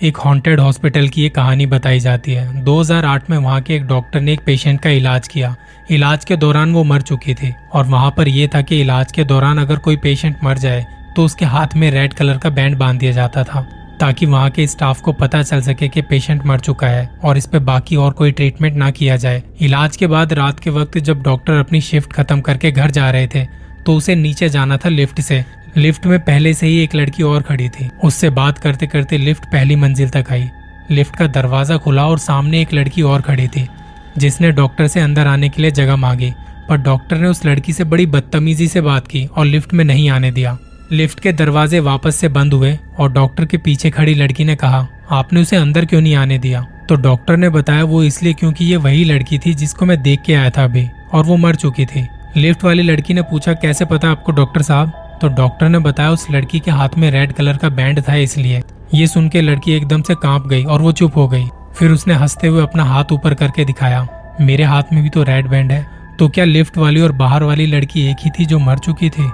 एक haunted hospital की ये कहानी बताई जाती है। 2008 में वहाँ के एक डॉक्टर ने एक पेशेंट का इलाज किया। इलाज के दौरान वो मर चुकी थी और वहाँ पर यह था कि इलाज के दौरान अगर कोई पेशेंट मर जाए तो उसके हाथ में रेड कलर का बैंड बाँध दिया जाता था, ताकि वहाँ के स्टाफ को पता चल सके कि पेशेंट मर चुका है और इस पे बाकी और कोई ट्रीटमेंट ना किया जाए। इलाज के बाद रात के वक्त जब डॉक्टर अपनी शिफ्ट खत्म करके घर जा रहे थे तो उसे नीचे जाना था लिफ्ट से। लिफ्ट में पहले से ही एक लड़की और खड़ी थी। उससे बात करते करते लिफ्ट पहली मंजिल तक आई। लिफ्ट का दरवाज़ा खुला और सामने एक लड़की और खड़ी थी, जिसने डॉक्टर से अंदर आने के लिए जगह मांगी। पर डॉक्टर ने उस लड़की से बड़ी बदतमीजी से बात की और लिफ्ट में नहीं आने दिया। लिफ्ट के दरवाजे वापस से बंद हुए और डॉक्टर के पीछे खड़ी लड़की ने कहा, आपने उसे अंदर क्यों नहीं आने दिया? तो डॉक्टर ने बताया, वो इसलिए क्योंकि ये वही लड़की थी जिसको मैं देख के आया था अभी और वो मर चुकी थी। लिफ्ट वाली लड़की ने पूछा, कैसे पता आपको डॉक्टर साहब? तो डॉक्टर ने बताया उस लड़की के हाथ में रेड कलर का बैंड था इसलिए। ये सुन के लड़की एकदम से काँप गई और वो चुप हो गई। फिर उसने हँसते हुए अपना हाथ ऊपर करके दिखाया, मेरे हाथ में भी तो रेड बैंड है तो क्या लिफ्ट वाली और बाहर वाली लड़की एक ही थी जो मर चुकी थी?